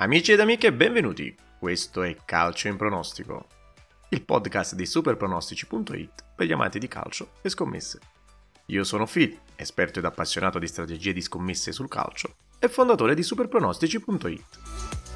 Amici ed amiche, benvenuti. Questo è Calcio in pronostico, il podcast di superpronostici.it per gli amanti di calcio e scommesse. Io sono Phil, esperto ed appassionato di strategie di scommesse sul calcio e fondatore di superpronostici.it.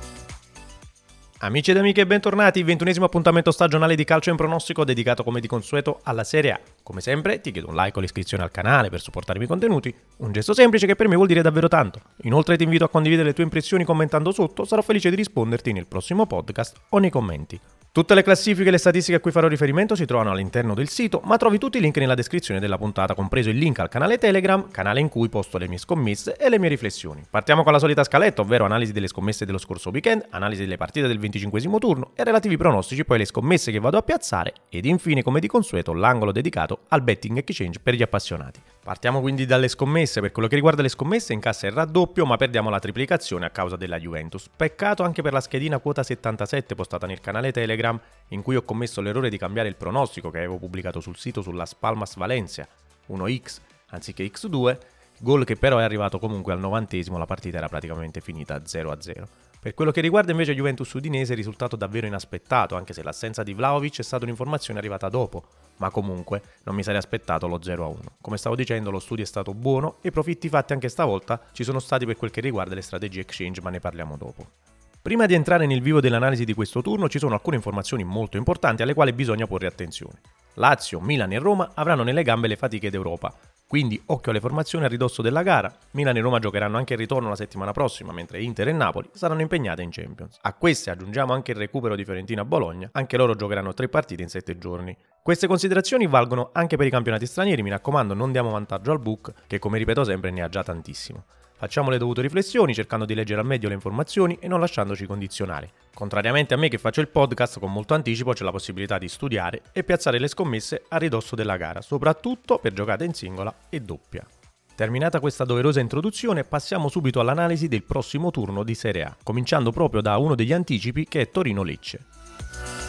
Amici ed amiche, bentornati, ventunesimo appuntamento stagionale di calcio in pronostico dedicato come di consueto alla Serie A. Come sempre ti chiedo un like o l'iscrizione al canale per supportare i miei contenuti, un gesto semplice che per me vuol dire davvero tanto. Inoltre ti invito a condividere le tue impressioni commentando sotto, sarò felice di risponderti nel prossimo podcast o nei commenti. Tutte le classifiche e le statistiche a cui farò riferimento si trovano all'interno del sito, ma trovi tutti i link nella descrizione della puntata, compreso il link al canale Telegram, canale in cui posto le mie scommesse e le mie riflessioni. Partiamo con la solita scaletta, ovvero analisi delle scommesse dello scorso weekend, analisi delle partite del 25 turno e relativi pronostici, poi le scommesse che vado a piazzare ed infine, come di consueto, l'angolo dedicato al betting exchange per gli appassionati. Partiamo quindi dalle scommesse, per quello che riguarda le scommesse incassa il raddoppio ma perdiamo la triplicazione a causa della Juventus. Peccato anche per la schedina quota 77 postata nel canale Telegram in cui ho commesso l'errore di cambiare il pronostico che avevo pubblicato sul sito sulla Spalmas Valencia 1x anziché x2, gol che però è arrivato comunque al novantesimo, la partita era praticamente finita 0-0. Per quello che riguarda invece Juventus Udinese, risultato davvero inaspettato, anche se l'assenza di Vlaovic è stata un'informazione arrivata dopo, ma comunque non mi sarei aspettato lo 0-1. Come stavo dicendo, lo studio è stato buono e i profitti fatti anche stavolta ci sono stati per quel che riguarda le strategie exchange, ma ne parliamo dopo. Prima di entrare nel vivo dell'analisi di questo turno ci sono alcune informazioni molto importanti alle quali bisogna porre attenzione. Lazio, Milan e Roma avranno nelle gambe le fatiche d'Europa, quindi occhio alle formazioni a ridosso della gara. Milan e Roma giocheranno anche il ritorno la settimana prossima, mentre Inter e Napoli saranno impegnate in Champions. A queste aggiungiamo anche il recupero di Fiorentina a Bologna, anche loro giocheranno tre partite in sette giorni. Queste considerazioni valgono anche per i campionati stranieri, mi raccomando non diamo vantaggio al book, che come ripeto sempre ne ha già tantissimo. Facciamo le dovute riflessioni cercando di leggere al meglio le informazioni e non lasciandoci condizionare. Contrariamente a me che faccio il podcast con molto anticipo c'è la possibilità di studiare e piazzare le scommesse a ridosso della gara, soprattutto per giocate in singola e doppia. Terminata questa doverosa introduzione, passiamo subito all'analisi del prossimo turno di Serie A, cominciando proprio da uno degli anticipi che è Torino-Lecce.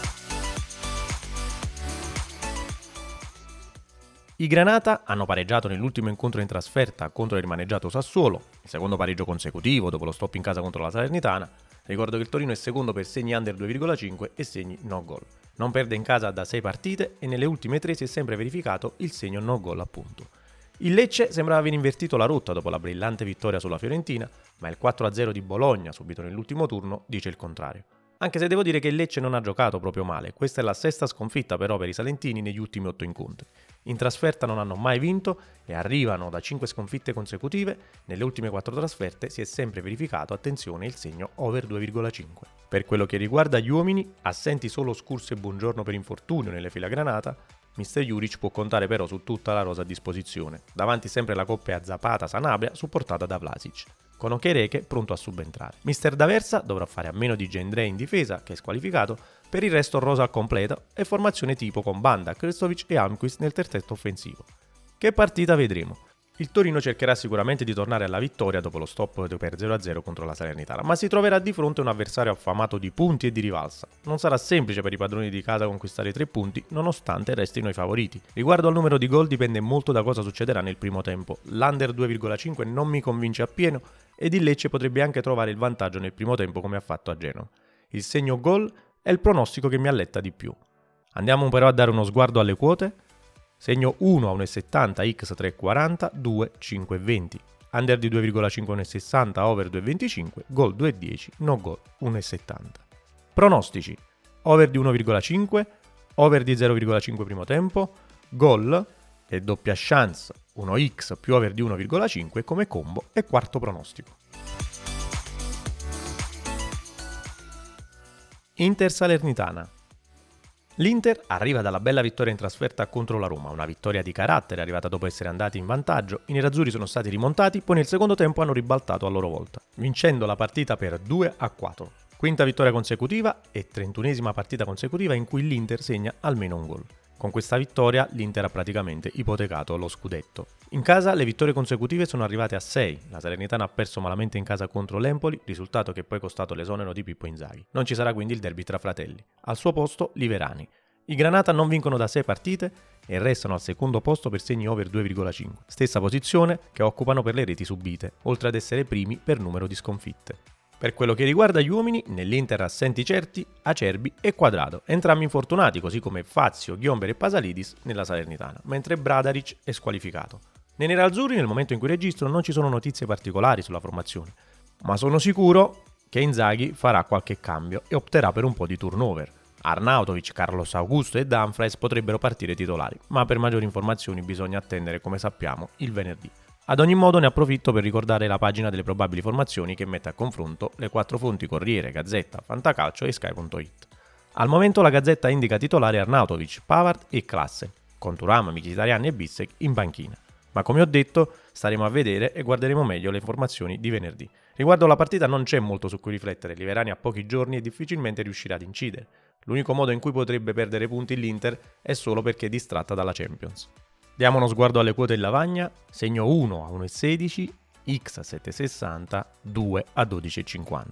I Granata hanno pareggiato nell'ultimo incontro in trasferta contro il rimaneggiato Sassuolo, il secondo pareggio consecutivo dopo lo stop in casa contro la Salernitana. Ricordo che il Torino è secondo per segni under 2,5 e segni no goal. Non perde in casa da 6 partite e nelle ultime 3 si è sempre verificato il segno no goal appunto. Il Lecce sembrava aver invertito la rotta dopo la brillante vittoria sulla Fiorentina, ma il 4-0 di Bologna subito nell'ultimo turno dice il contrario. Anche se devo dire che il Lecce non ha giocato proprio male, questa è la sesta sconfitta però per i salentini negli ultimi 8 incontri. In trasferta non hanno mai vinto e arrivano da 5 sconfitte consecutive, nelle ultime 4 trasferte si è sempre verificato, attenzione, il segno over 2,5. Per quello che riguarda gli uomini, assenti solo Scurso e Buongiorno per infortunio nelle fila granata, Mr. Juric può contare però su tutta la rosa a disposizione, davanti sempre la coppia Zapata-Sanabria supportata da Vlasic con Okereke pronto a subentrare. Mister D'Aversa dovrà fare a meno di Gendré in difesa, che è squalificato, per il resto rosa al completo e formazione tipo con Banda, Kristovic e Almquist nel terzetto offensivo. Che partita vedremo? Il Torino cercherà sicuramente di tornare alla vittoria dopo lo stop per 0-0 contro la Salernitana, ma si troverà di fronte a un avversario affamato di punti e di rivalsa. Non sarà semplice per i padroni di casa conquistare i tre punti, nonostante restino i favoriti. Riguardo al numero di gol dipende molto da cosa succederà nel primo tempo. L'under 2,5 non mi convince appieno ed il Lecce potrebbe anche trovare il vantaggio nel primo tempo come ha fatto a Genoa. Il segno gol è il pronostico che mi alletta di più. Andiamo però a dare uno sguardo alle quote. Segno 1 a 1,70 x 3,40, 2 5,20. Under di 2,5 1,60, over 2,25, gol 2,10, no gol 1,70. Pronostici. Over di 1,5, over di 0,5 primo tempo, gol e doppia chance 1x più over di 1,5 come combo e quarto pronostico. Inter Salernitana L'Inter arriva dalla bella vittoria in trasferta contro la Roma, una vittoria di carattere arrivata dopo essere andati in vantaggio. I nerazzurri sono stati rimontati, poi nel secondo tempo hanno ribaltato a loro volta, vincendo la partita per 2 a 4. Quinta vittoria consecutiva e trentunesima partita consecutiva in cui l'Inter segna almeno un gol. Con questa vittoria l'Inter ha praticamente ipotecato lo scudetto. In casa le vittorie consecutive sono arrivate a 6. La Salernitana ha perso malamente in casa contro l'Empoli, risultato che poi è costato l'esonero di Pippo Inzaghi. Non ci sarà quindi il derby tra fratelli. Al suo posto Liverani. I Granata non vincono da 6 partite e restano al secondo posto per segni over 2,5, stessa posizione che occupano per le reti subite, oltre ad essere primi per numero di sconfitte. Per quello che riguarda gli uomini, nell'Inter assenti certi Acerbi e Quadrado, entrambi infortunati così come Fazio, Ghiomber e Pasalidis nella Salernitana, mentre Bradaric è squalificato. Nei nerazzurri nel momento in cui registro non ci sono notizie particolari sulla formazione, ma sono sicuro che Inzaghi farà qualche cambio e opterà per un po' di turnover. Arnautovic, Carlos Augusto e Dumfries potrebbero partire titolari, ma per maggiori informazioni bisogna attendere, come sappiamo, il venerdì. Ad ogni modo ne approfitto per ricordare la pagina delle probabili formazioni che mette a confronto le quattro fonti Corriere, Gazzetta, Fantacalcio e Sky.it. Al momento la Gazzetta indica titolare Arnautovic, Pavard e Classe, con Turama, Mkhitaryan e Bissek in banchina. Ma come ho detto, staremo a vedere e guarderemo meglio le informazioni di venerdì. Riguardo la partita non c'è molto su cui riflettere, Liverani ha pochi giorni e difficilmente riuscirà ad incidere. L'unico modo in cui potrebbe perdere punti l'Inter è solo perché è distratta dalla Champions. Diamo uno sguardo alle quote in lavagna, segno 1 a 1,16, X a 7,60, 2 a 12,50.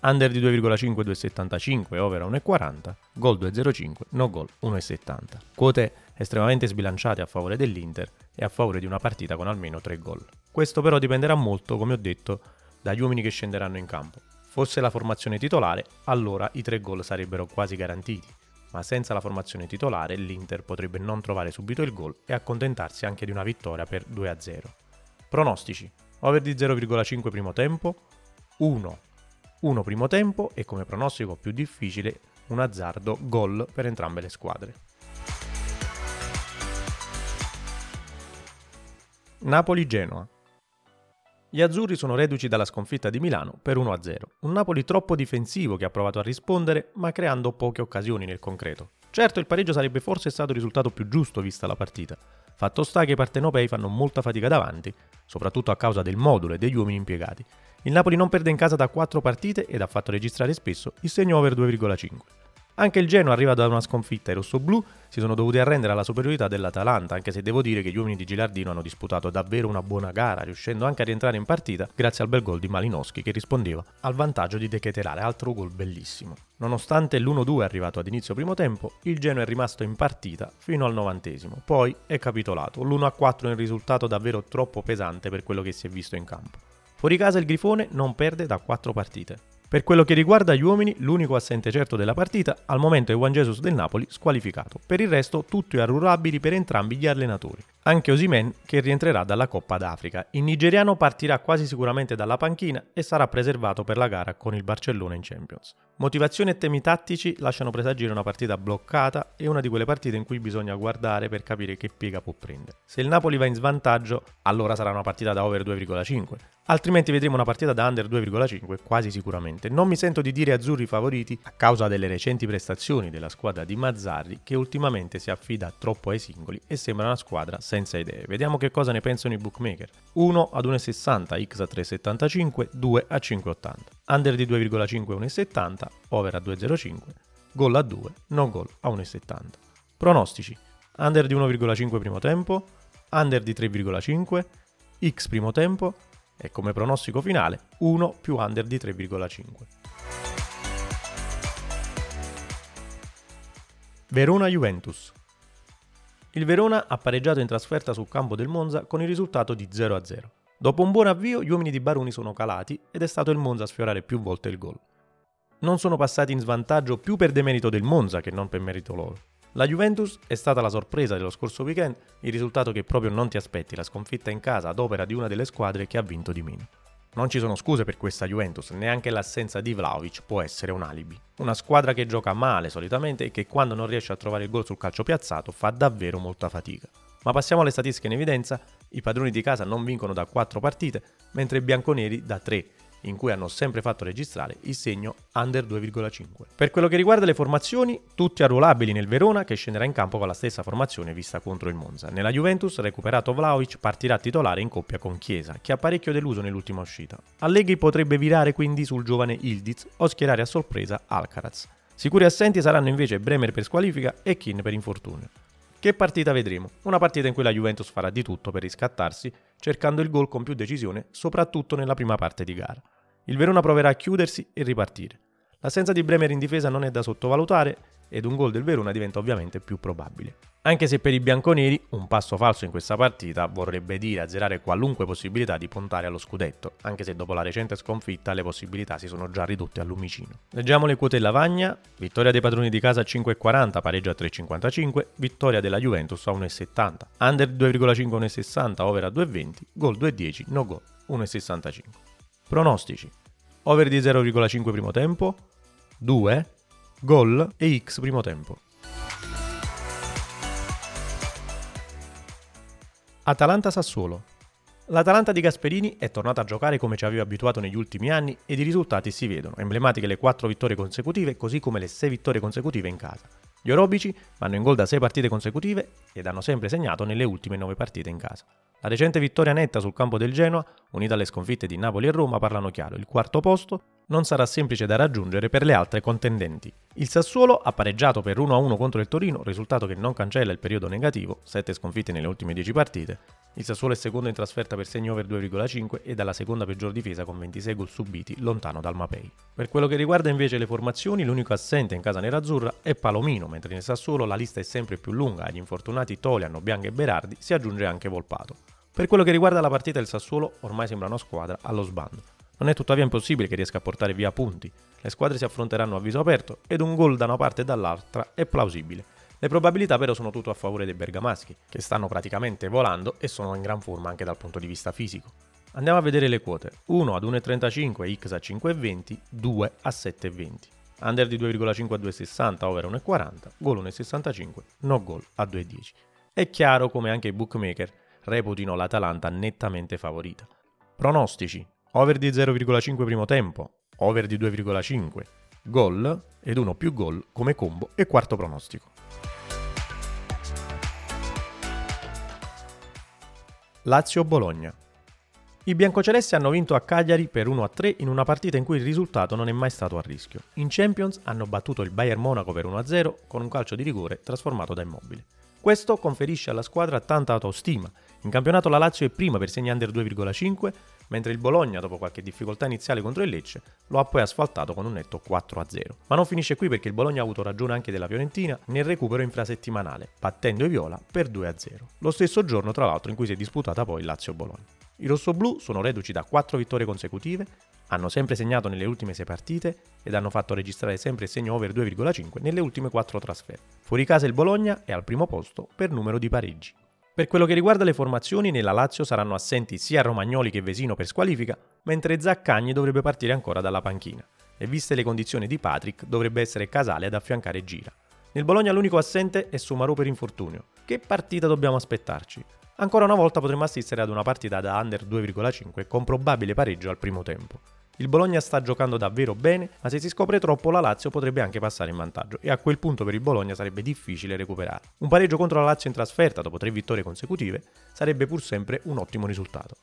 Under di 2,5 2,75, over a 1,40, gol 2,05, no gol 1,70. Quote estremamente sbilanciate a favore dell'Inter e a favore di una partita con almeno 3 gol. Questo però dipenderà molto, come ho detto, dagli uomini che scenderanno in campo. Fosse la formazione titolare, allora i 3 gol sarebbero quasi garantiti ma senza la formazione titolare l'Inter potrebbe non trovare subito il gol e accontentarsi anche di una vittoria per 2-0. Pronostici. Over di 0,5 primo tempo, 1. 1 primo tempo e come pronostico più difficile un azzardo gol per entrambe le squadre. Napoli-Genoa. Gli azzurri sono reduci dalla sconfitta di Milano per 1-0. Un Napoli troppo difensivo che ha provato a rispondere, ma creando poche occasioni nel concreto. Certo, il pareggio sarebbe forse stato il risultato più giusto vista la partita. Fatto sta che i partenopei fanno molta fatica davanti, soprattutto a causa del modulo e degli uomini impiegati. Il Napoli non perde in casa da 4 partite ed ha fatto registrare spesso il segno over 2,5. Anche il Genoa arriva da una sconfitta i rossoblù si sono dovuti arrendere alla superiorità dell'Atalanta, anche se devo dire che gli uomini di Gilardino hanno disputato davvero una buona gara, riuscendo anche a rientrare in partita grazie al bel gol di Malinowski che rispondeva al vantaggio di De Ketelare, altro gol bellissimo. Nonostante l'1-2 arrivato ad inizio primo tempo, il Genoa è rimasto in partita fino al novantesimo, poi è capitolato. L'1-4 è un risultato davvero troppo pesante per quello che si è visto in campo. Fuori casa il Grifone non perde da 4 partite. Per quello che riguarda gli uomini, l'unico assente certo della partita al momento è Juan Jesus del Napoli squalificato. Per il resto tutti arruolabili per entrambi gli allenatori. Anche Osimen che rientrerà dalla Coppa d'Africa. Il nigeriano partirà quasi sicuramente dalla panchina e sarà preservato per la gara con il Barcellona in Champions. Motivazioni e temi tattici lasciano presagire una partita bloccata e una di quelle partite in cui bisogna guardare per capire che piega può prendere. Se il Napoli va in svantaggio, allora sarà una partita da over 2,5 altrimenti vedremo una partita da under 2,5 quasi sicuramente. Non mi sento di dire azzurri favoriti a causa delle recenti prestazioni della squadra di Mazzarri che ultimamente si affida troppo ai singoli e sembra una squadra senza idee. Vediamo che cosa ne pensano i bookmaker. 1 ad 1,60, X a 3,75, 2 a 5,80. Under di 2,5 a 1,70, over a 2,05, gol a 2, no gol a 1,70. Pronostici. Under di 1,5 primo tempo, under di 3,5, X primo tempo, e come pronostico finale 1 più under di 3,5. Verona-Juventus. Il Verona ha pareggiato in trasferta sul campo del Monza con il risultato di 0-0. Dopo un buon avvio, gli uomini di Baroni sono calati ed è stato il Monza a sfiorare più volte il gol. Non sono passati in svantaggio più per demerito del Monza che non per merito loro. La Juventus è stata la sorpresa dello scorso weekend, il risultato che proprio non ti aspetti, la sconfitta in casa ad opera di una delle squadre che ha vinto di meno. Non ci sono scuse per questa Juventus, neanche l'assenza di Vlaovic può essere un alibi. Una squadra che gioca male solitamente e che quando non riesce a trovare il gol sul calcio piazzato fa davvero molta fatica. Ma passiamo alle statistiche in evidenza, i padroni di casa non vincono da 4 partite, mentre i bianconeri da 3 in cui hanno sempre fatto registrare il segno under 2,5. Per quello che riguarda le formazioni, tutti arruolabili nel Verona che scenderà in campo con la stessa formazione vista contro il Monza. Nella Juventus, recuperato Vlaovic, partirà titolare in coppia con Chiesa, che ha parecchio deluso nell'ultima uscita. Allegri potrebbe virare quindi sul giovane Ildiz o schierare a sorpresa Alcaraz. Sicuri assenti saranno invece Bremer per squalifica e Kin per infortunio. Che partita vedremo? Una partita in cui la Juventus farà di tutto per riscattarsi, cercando il gol con più decisione, soprattutto nella prima parte di gara. Il Verona proverà a chiudersi e ripartire. L'assenza di Bremer in difesa non è da sottovalutare ed un gol del Verona diventa ovviamente più probabile. Anche se per i bianconeri un passo falso in questa partita vorrebbe dire azzerare qualunque possibilità di puntare allo scudetto, anche se dopo la recente sconfitta le possibilità si sono già ridotte al lumicino. Leggiamo le quote in lavagna, vittoria dei padroni di casa a 5,40, pareggio a 3,55, vittoria della Juventus a 1,70, under 2,5 1,60, over a 2,20, gol 2,10, no gol 1,65. Pronostici. Over di 0,5 primo tempo, 2, gol e x primo tempo. Atalanta-Sassuolo. L'Atalanta di Gasperini è tornata a giocare come ci aveva abituato negli ultimi anni ed i risultati si vedono, emblematiche le 4 vittorie consecutive così come le 6 vittorie consecutive in casa. Gli orobici vanno in gol da 6 partite consecutive ed hanno sempre segnato nelle ultime 9 partite in casa. La recente vittoria netta sul campo del Genoa, unita alle sconfitte di Napoli e Roma, parlano chiaro. Il quarto posto non sarà semplice da raggiungere per le altre contendenti. Il Sassuolo ha pareggiato per 1-1 contro il Torino, risultato che non cancella il periodo negativo, 7 sconfitte nelle ultime 10 partite. Il Sassuolo è secondo in trasferta per segno over 2,5 e dalla seconda peggior difesa con 26 gol subiti, lontano dal Mapei. Per quello che riguarda invece le formazioni, l'unico assente in casa nerazzurra è Palomino, mentre nel Sassuolo la lista è sempre più lunga, agli infortunati Tolian, Bianca e Berardi si aggiunge anche Volpato. Per quello che riguarda la partita del Sassuolo, ormai sembra una squadra allo sbando. Non è tuttavia impossibile che riesca a portare via punti. Le squadre si affronteranno a viso aperto ed un gol da una parte e dall'altra è plausibile. Le probabilità però sono tutto a favore dei bergamaschi, che stanno praticamente volando e sono in gran forma anche dal punto di vista fisico. Andiamo a vedere le quote. 1 ad 1,35, X a 5,20, 2 a 7,20. Under di 2,5 a 2,60, over 1,40, gol 1,65, no gol a 2,10. È chiaro come anche i bookmaker reputino l'Atalanta nettamente favorita. Pronostici. Over di 0,5 primo tempo, over di 2,5, gol ed uno più gol come combo e quarto pronostico. Lazio-Bologna. I biancocelesti hanno vinto a Cagliari per 1-3 in una partita in cui il risultato non è mai stato a rischio. In Champions hanno battuto il Bayern Monaco per 1-0 con un calcio di rigore trasformato da immobile. Questo conferisce alla squadra tanta autostima. In campionato la Lazio è prima per segni under 2,5, mentre il Bologna, dopo qualche difficoltà iniziale contro il Lecce, lo ha poi asfaltato con un netto 4-0. Ma non finisce qui perché il Bologna ha avuto ragione anche della Fiorentina nel recupero infrasettimanale, battendo i Viola per 2-0. Lo stesso giorno, tra l'altro, in cui si è disputata poi Lazio-Bologna. I rossoblù sono reduci da 4 vittorie consecutive, hanno sempre segnato nelle ultime 6 partite ed hanno fatto registrare sempre il segno over 2,5 nelle ultime 4 trasferte. Fuori casa il Bologna è al primo posto per numero di pareggi. Per quello che riguarda le formazioni, nella Lazio saranno assenti sia Romagnoli che Vesino per squalifica, mentre Zaccagni dovrebbe partire ancora dalla panchina. E viste le condizioni di Patrick, dovrebbe essere Casale ad affiancare Gira. Nel Bologna l'unico assente è Sumaru per infortunio. Che partita dobbiamo aspettarci? Ancora una volta potremmo assistere ad una partita da under 2,5 con probabile pareggio al primo tempo. Il Bologna sta giocando davvero bene, ma se si scopre troppo la Lazio potrebbe anche passare in vantaggio e a quel punto per il Bologna sarebbe difficile recuperare. Un pareggio contro la Lazio in trasferta dopo tre vittorie consecutive sarebbe pur sempre un ottimo risultato.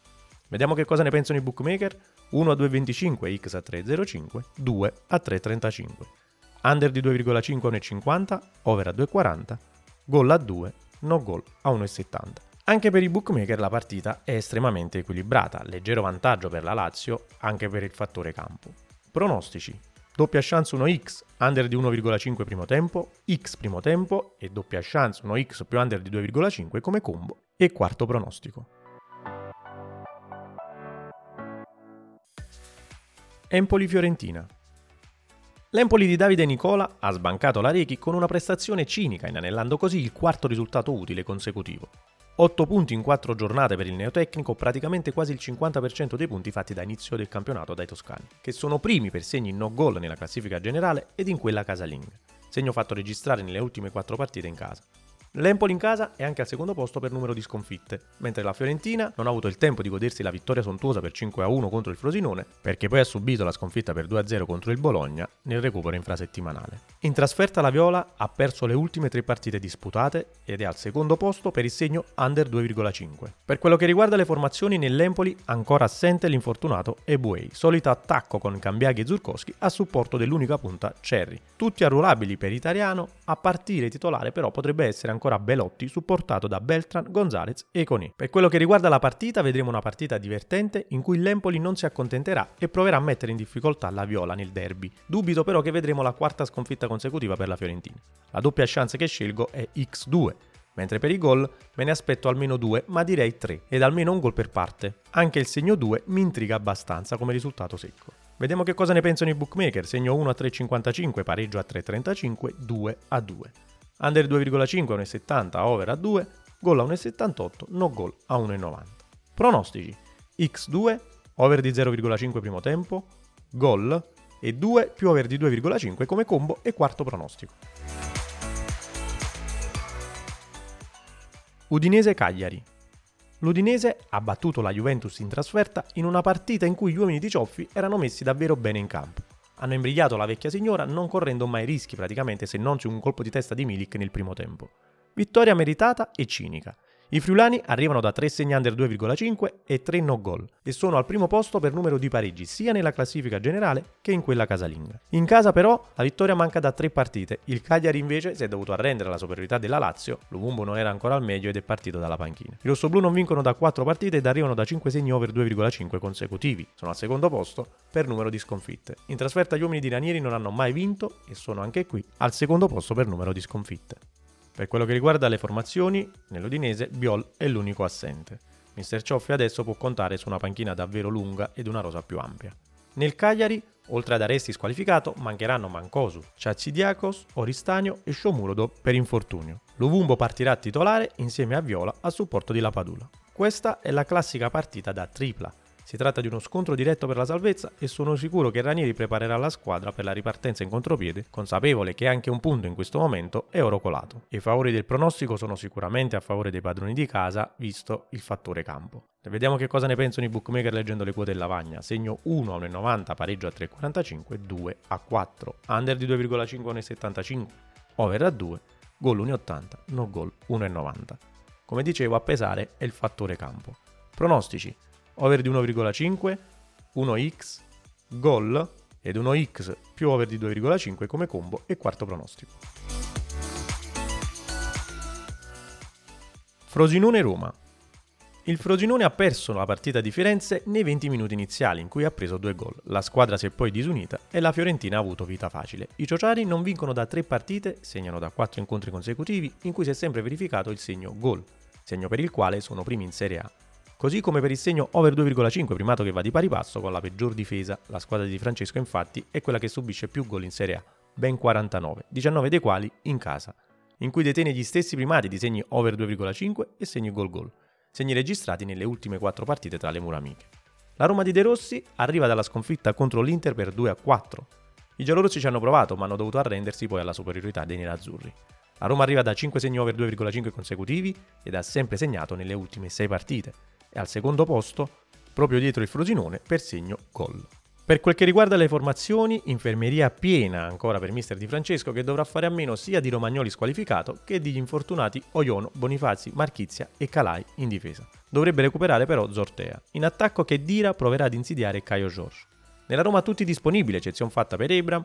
Vediamo che cosa ne pensano i bookmaker. 1 a 2,25, X a 3,05, 2 a 3,35. Under di 2,5 a 1,50, over a 2,40, gol a 2, no gol a 1,70. Anche per i bookmaker la partita è estremamente equilibrata, leggero vantaggio per la Lazio anche per il fattore campo. Pronostici. Doppia chance 1x, under di 1,5 primo tempo, x primo tempo e doppia chance 1x più under di 2,5 come combo e quarto pronostico. Empoli-Fiorentina. L'Empoli di Davide Nicola ha sbancato la Rechi con una prestazione cinica, inanellando così il quarto risultato utile consecutivo. 8 punti in 4 giornate per il neotecnico, praticamente quasi il 50% dei punti fatti da inizio del campionato dai toscani, che sono primi per segni no gol nella classifica generale ed in quella casalinga, segno fatto registrare nelle ultime 4 partite in casa. L'Empoli in casa è anche al secondo posto per numero di sconfitte, mentre la Fiorentina non ha avuto il tempo di godersi la vittoria sontuosa per 5-1 contro il Frosinone, perché poi ha subito la sconfitta per 2-0 contro il Bologna nel recupero infrasettimanale. In trasferta la Viola ha perso le ultime tre partite disputate ed è al secondo posto per il segno under 2,5. Per quello che riguarda le formazioni nell'Empoli ancora assente l'infortunato Ebuei, solito attacco con Cambiaghi e Zurkowski a supporto dell'unica punta Cherry. Tutti arruolabili per Italiano, a partire titolare però potrebbe essere ancora ancora Belotti, supportato da Beltran, Gonzalez e Conì. Per quello che riguarda la partita, vedremo una partita divertente in cui l'Empoli non si accontenterà e proverà a mettere in difficoltà la Viola nel derby. Dubito però che vedremo la quarta sconfitta consecutiva per la Fiorentina. La doppia chance che scelgo è X2, mentre per i gol me ne aspetto almeno due, ma direi tre, ed almeno un gol per parte. Anche il segno 2 mi intriga abbastanza come risultato secco. Vediamo che cosa ne pensano i bookmaker, segno 1 a 3,55, pareggio a 3,35, 2 a 2. Under 2,5 a 1,70, over a 2, gol a 1,78, no gol a 1,90. Pronostici, x2, over di 0,5 primo tempo, gol e 2 più over di 2,5 come combo e quarto pronostico. Udinese Cagliari. L'Udinese ha battuto la Juventus in trasferta in una partita in cui gli uomini di Cioffi erano messi davvero bene in campo. Hanno imbrigliato la vecchia signora non correndo mai rischi praticamente se non su un colpo di testa di Milik nel primo tempo. Vittoria meritata e cinica. I friulani arrivano da 3 segni under 2,5 e 3 no goal e sono al primo posto per numero di pareggi sia nella classifica generale che in quella casalinga. In casa però la vittoria manca da 3 partite, il Cagliari invece si è dovuto arrendere alla superiorità della Lazio, Lumumbo non era ancora al meglio ed è partito dalla panchina. I rossoblù non vincono da 4 partite ed arrivano da 5 segni over 2,5 consecutivi, sono al secondo posto per numero di sconfitte. In trasferta gli uomini di Ranieri non hanno mai vinto e sono anche qui al secondo posto per numero di sconfitte. Per quello che riguarda le formazioni, nell'Udinese Biol è l'unico assente. Mister Cioffi adesso può contare su una panchina davvero lunga ed una rosa più ampia. Nel Cagliari, oltre ad Aresti squalificato, mancheranno Mancosu, Ciacidiakos, Oristanio e Shomurodo per infortunio. Luvumbo partirà titolare insieme a Viola a supporto di Lapadula. Questa è la classica partita da tripla, si tratta di uno scontro diretto per la salvezza e sono sicuro che Ranieri preparerà la squadra per la ripartenza in contropiede, consapevole che anche un punto in questo momento è oro colato. I favori del pronostico sono sicuramente a favore dei padroni di casa, visto il fattore campo. Vediamo che cosa ne pensano i bookmaker leggendo le quote in lavagna. Segno 1 a 1,90, pareggio a 3,45, 2 a 4, under di 2,5 a 1,75, over a 2, gol 1,80, no gol 1,90. Come dicevo, a pesare è il fattore campo. Pronostici over di 1,5, 1x, gol ed 1x più over di 2,5 come combo e quarto pronostico. Frosinone-Roma. Il Frosinone ha perso la partita di Firenze nei 20 minuti iniziali in cui ha preso due gol. La squadra si è poi disunita e la Fiorentina ha avuto vita facile. I Ciociari non vincono da tre partite, segnano da quattro incontri consecutivi in cui si è sempre verificato il segno gol, segno per il quale sono primi in Serie A. Così come per il segno over 2,5 primato che va di pari passo con la peggior difesa, la squadra di Francesco infatti è quella che subisce più gol in Serie A, ben 49, 19 dei quali in casa, in cui detiene gli stessi primati di segni over 2,5 e segni gol gol, segni registrati nelle ultime 4 partite tra le mura amiche. La Roma di De Rossi arriva dalla sconfitta contro l'Inter per 2 a 4. I giallorossi ci hanno provato ma hanno dovuto arrendersi poi alla superiorità dei nerazzurri. La Roma arriva da 5 segni over 2,5 consecutivi ed ha sempre segnato nelle ultime 6 partite, e al secondo posto, proprio dietro il Frosinone, per segno gol. Per quel che riguarda le formazioni, infermeria piena ancora per mister Di Francesco che dovrà fare a meno sia di Romagnoli squalificato che degli infortunati Oiono, Bonifazzi, Marchizia e Calai in difesa. Dovrebbe recuperare però Zortea. In attacco che Dira proverà ad insidiare Caio George. Nella Roma tutti disponibili, eccezione fatta per Ebram,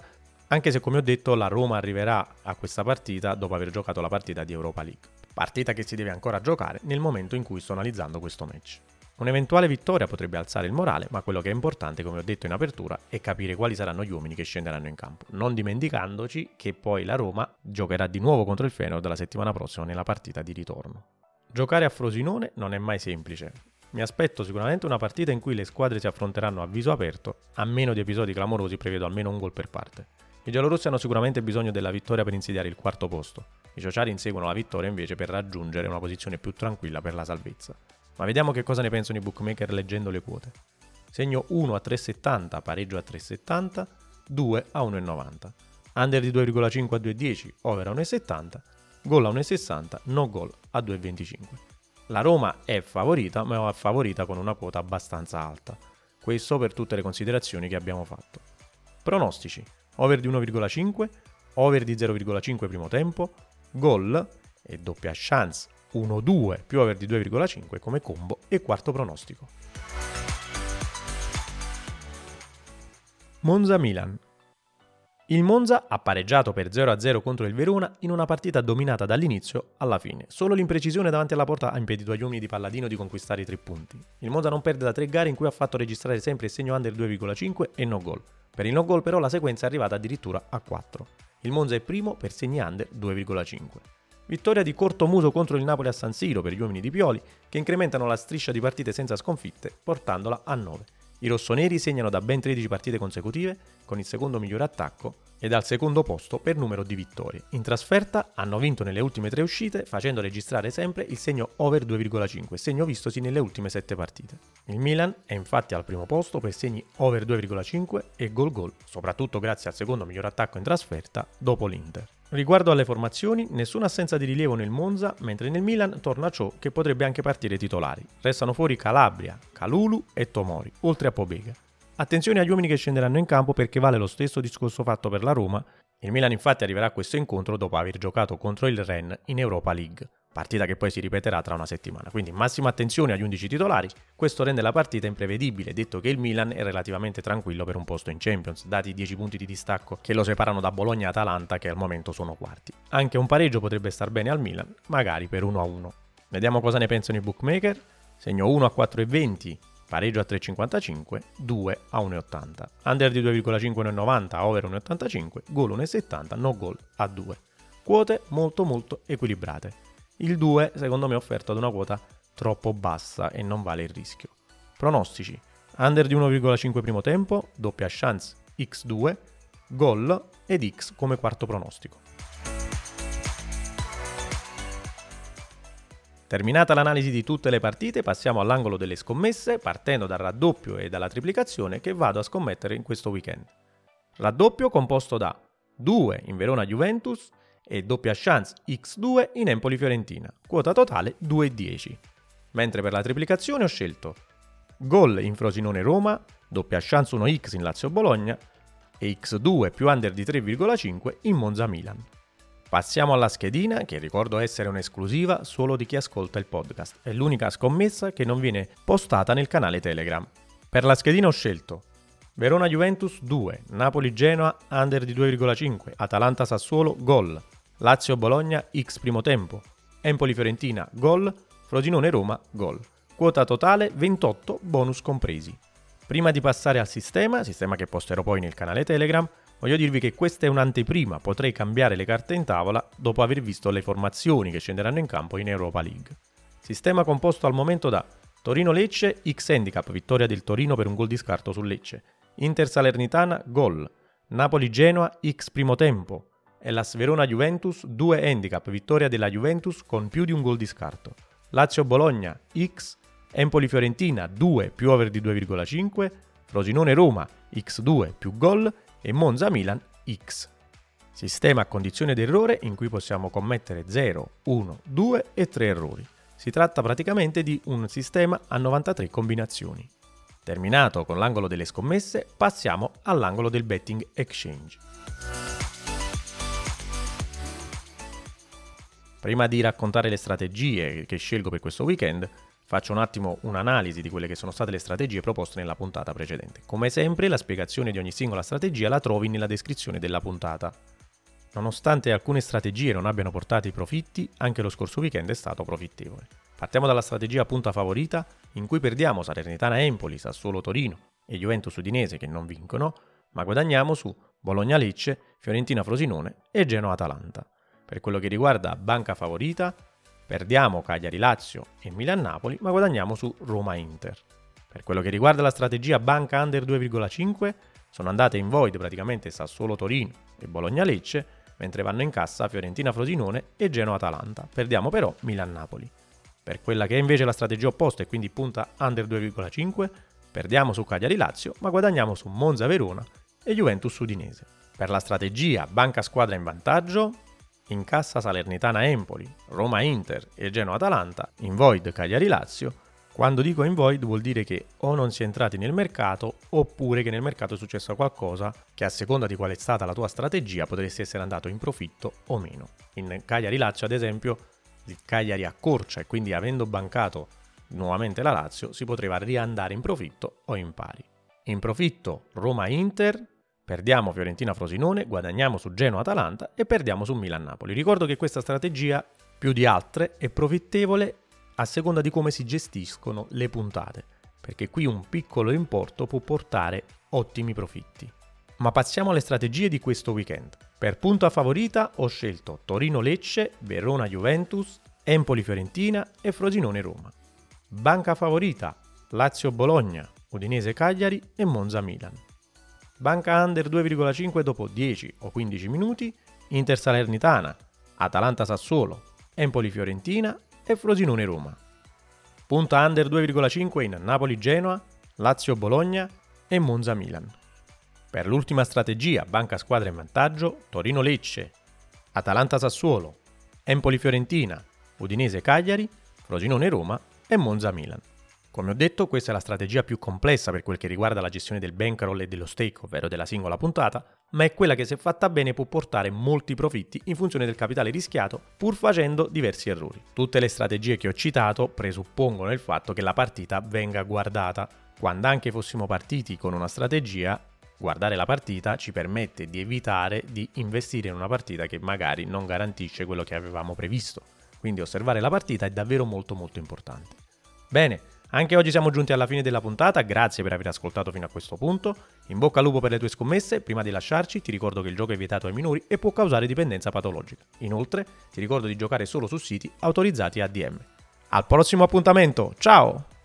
anche se come ho detto la Roma arriverà a questa partita dopo aver giocato la partita di Europa League partita che si deve ancora giocare nel momento in cui sto analizzando questo match. Un'eventuale vittoria potrebbe alzare il morale, ma quello che è importante, come ho detto in apertura, è capire quali saranno gli uomini che scenderanno in campo, non dimenticandoci che poi la Roma giocherà di nuovo contro il Feyenoord la settimana prossima nella partita di ritorno. Giocare a Frosinone non è mai semplice. Mi aspetto sicuramente una partita in cui le squadre si affronteranno a viso aperto, a meno di episodi clamorosi prevedo almeno un gol per parte. I giallorossi hanno sicuramente bisogno della vittoria per insediare il quarto posto. I ciociari inseguono la vittoria invece per raggiungere una posizione più tranquilla per la salvezza. Ma vediamo che cosa ne pensano i bookmaker leggendo le quote. Segno 1 a 3,70, pareggio a 3,70, 2 a 1,90. Under di 2,5 a 2,10, over a 1,70, gol a 1,60, no gol a 2,25. La Roma è favorita, ma è favorita con una quota abbastanza alta. Questo per tutte le considerazioni che abbiamo fatto. Pronostici over di 1,5, over di 0,5 primo tempo, gol e doppia chance 1-2 più over di 2,5 come combo e quarto pronostico. Monza-Milan. Il Monza ha pareggiato per 0-0 contro il Verona in una partita dominata dall'inizio alla fine. Solo l'imprecisione davanti alla porta ha impedito agli uomini di Palladino di conquistare i tre punti. Il Monza non perde da tre gare in cui ha fatto registrare sempre il segno under 2,5 e no gol. Per il no goal però la sequenza è arrivata addirittura a 4. Il Monza è primo per segni under 2,5. Vittoria di corto muso contro il Napoli a San Siro per gli uomini di Pioli, che incrementano la striscia di partite senza sconfitte, portandola a 9. I rossoneri segnano da ben 13 partite consecutive, con il secondo migliore attacco ed al secondo posto per numero di vittorie. In trasferta hanno vinto nelle ultime tre uscite, facendo registrare sempre il segno over 2,5, segno vistosi nelle ultime sette partite. Il Milan è infatti al primo posto per segni over 2,5 e gol gol, soprattutto grazie al secondo miglior attacco in trasferta dopo l'Inter. Riguardo alle formazioni, nessuna assenza di rilievo nel Monza, mentre nel Milan torna ciò che potrebbe anche partire titolari. Restano fuori Calabria, Calulu e Tomori, oltre a Pobega. Attenzione agli uomini che scenderanno in campo perché vale lo stesso discorso fatto per la Roma. Il Milan infatti arriverà a questo incontro dopo aver giocato contro il Ren in Europa League partita che poi si ripeterà tra una settimana. Quindi massima attenzione agli 11 titolari, questo rende la partita imprevedibile, detto che il Milan è relativamente tranquillo per un posto in Champions, dati i 10 punti di distacco che lo separano da Bologna e Atalanta che al momento sono quarti. Anche un pareggio potrebbe star bene al Milan, magari per 1-1. Vediamo cosa ne pensano i bookmaker. Segno 1 a 4,20, pareggio a 3,55, 2 a 1,80. Under di 2,5 1,90, over 1,85, gol 1,70, no gol a 2. Quote molto molto equilibrate. Il 2 secondo me è offerto ad una quota troppo bassa e non vale il rischio. Pronostici. Under di 1,5 primo tempo, doppia chance x2, gol ed x come quarto pronostico. Terminata l'analisi di tutte le partite, passiamo all'angolo delle scommesse, partendo dal raddoppio e dalla triplicazione che vado a scommettere in questo weekend. Raddoppio composto da 2 in Verona Juventus e doppia chance x2 in Empoli-Fiorentina, quota totale 2,10. Mentre per la triplicazione ho scelto gol in Frosinone-Roma, doppia chance 1x in Lazio-Bologna e x2 più under di 3,5 in Monza-Milan. Passiamo alla schedina, che ricordo essere un'esclusiva solo di chi ascolta il podcast. È l'unica scommessa che non viene postata nel canale Telegram. Per la schedina ho scelto Verona Juventus 2, Napoli Genoa under di 2,5, Atalanta Sassuolo gol, Lazio Bologna X primo tempo, Empoli Fiorentina gol, Frosinone Roma gol. Quota totale 28 bonus compresi. Prima di passare al sistema, sistema che posterò poi nel canale Telegram, voglio dirvi che questa è un'anteprima, potrei cambiare le carte in tavola dopo aver visto le formazioni che scenderanno in campo in Europa League. Sistema composto al momento da Torino-Lecce X handicap, vittoria del Torino per un gol di scarto su Lecce, Inter Salernitana gol, Napoli-Genoa X primo tempo, e la Verona-Juventus 2 handicap, vittoria della Juventus con più di un gol di scarto. Lazio-Bologna X, Empoli-Fiorentina 2 più over di 2,5, Frosinone-Roma X2 più gol e Monza-Milan X. Sistema a condizione d'errore in cui possiamo commettere 0, 1, 2 e 3 errori. Si tratta praticamente di un sistema a 93 combinazioni. Terminato con l'angolo delle scommesse, passiamo all'angolo del betting exchange. Prima di raccontare le strategie che scelgo per questo weekend, faccio un attimo un'analisi di quelle che sono state le strategie proposte nella puntata precedente. Come sempre, la spiegazione di ogni singola strategia la trovi nella descrizione della puntata. Nonostante alcune strategie non abbiano portato i profitti, anche lo scorso weekend è stato profittevole. Partiamo dalla strategia punta favorita, in cui perdiamo Salernitana-Empoli, Sassuolo-Torino e Juventus-Udinese che non vincono, ma guadagniamo su Bologna-Lecce, Fiorentina-Frosinone e Genoa-Atalanta. Per quello che riguarda banca favorita, perdiamo Cagliari-Lazio e Milan-Napoli, ma guadagniamo su Roma-Inter. Per quello che riguarda la strategia banca under 2,5, sono andate in void praticamente Sassuolo-Torino e Bologna-Lecce, mentre vanno in cassa Fiorentina-Frosinone e Genoa-Atalanta. Perdiamo però Milan-Napoli. Per quella che è invece la strategia opposta e quindi punta under 2,5, perdiamo su Cagliari-Lazio, ma guadagniamo su Monza-Verona e Juventus-Udinese. Per la strategia banca squadra in vantaggio, in cassa Salernitana-Empoli, Roma-Inter e Genoa-Atalanta, in void Cagliari-Lazio. Quando dico in void vuol dire che o non si è entrati nel mercato oppure che nel mercato è successo qualcosa che a seconda di qual è stata la tua strategia potresti essere andato in profitto o meno. In Cagliari-Lazio ad esempio il Cagliari accorcia e quindi avendo bancato nuovamente la Lazio si poteva riandare in profitto o in pari. In profitto Roma-Inter, Perdiamo Fiorentina-Frosinone, guadagniamo su Genoa-Atalanta e perdiamo su Milan-Napoli. Ricordo che questa strategia, più di altre, è profittevole a seconda di come si gestiscono le puntate, perché qui un piccolo importo può portare ottimi profitti. Ma passiamo alle strategie di questo weekend. Per punto a favorita ho scelto Torino-Lecce, Verona-Juventus, Empoli-Fiorentina e Frosinone-Roma. Banca favorita Lazio-Bologna, Udinese-Cagliari e Monza-Milan. Banca under 2,5 dopo 10 o 15 minuti Inter-Salernitana, Atalanta-Sassuolo, Empoli-Fiorentina e Frosinone-Roma. Punta under 2,5 in Napoli-Genoa, Lazio-Bologna e Monza-Milan. Per l'ultima strategia, banca squadra in vantaggio, Torino-Lecce, Atalanta-Sassuolo, Empoli-Fiorentina, Udinese-Cagliari, Frosinone-Roma e Monza-Milan. Come ho detto, questa è la strategia più complessa per quel che riguarda la gestione del bankroll e dello stake, ovvero della singola puntata, ma è quella che se fatta bene può portare molti profitti in funzione del capitale rischiato, pur facendo diversi errori. Tutte le strategie che ho citato presuppongono il fatto che la partita venga guardata. Quando anche fossimo partiti con una strategia, guardare la partita ci permette di evitare di investire in una partita che magari non garantisce quello che avevamo previsto. Quindi osservare la partita è davvero molto molto importante. Bene, anche oggi siamo giunti alla fine della puntata, grazie per aver ascoltato fino a questo punto. In bocca al lupo per le tue scommesse, prima di lasciarci ti ricordo che il gioco è vietato ai minori e può causare dipendenza patologica. Inoltre ti ricordo di giocare solo su siti autorizzati ADM. Al prossimo appuntamento, ciao!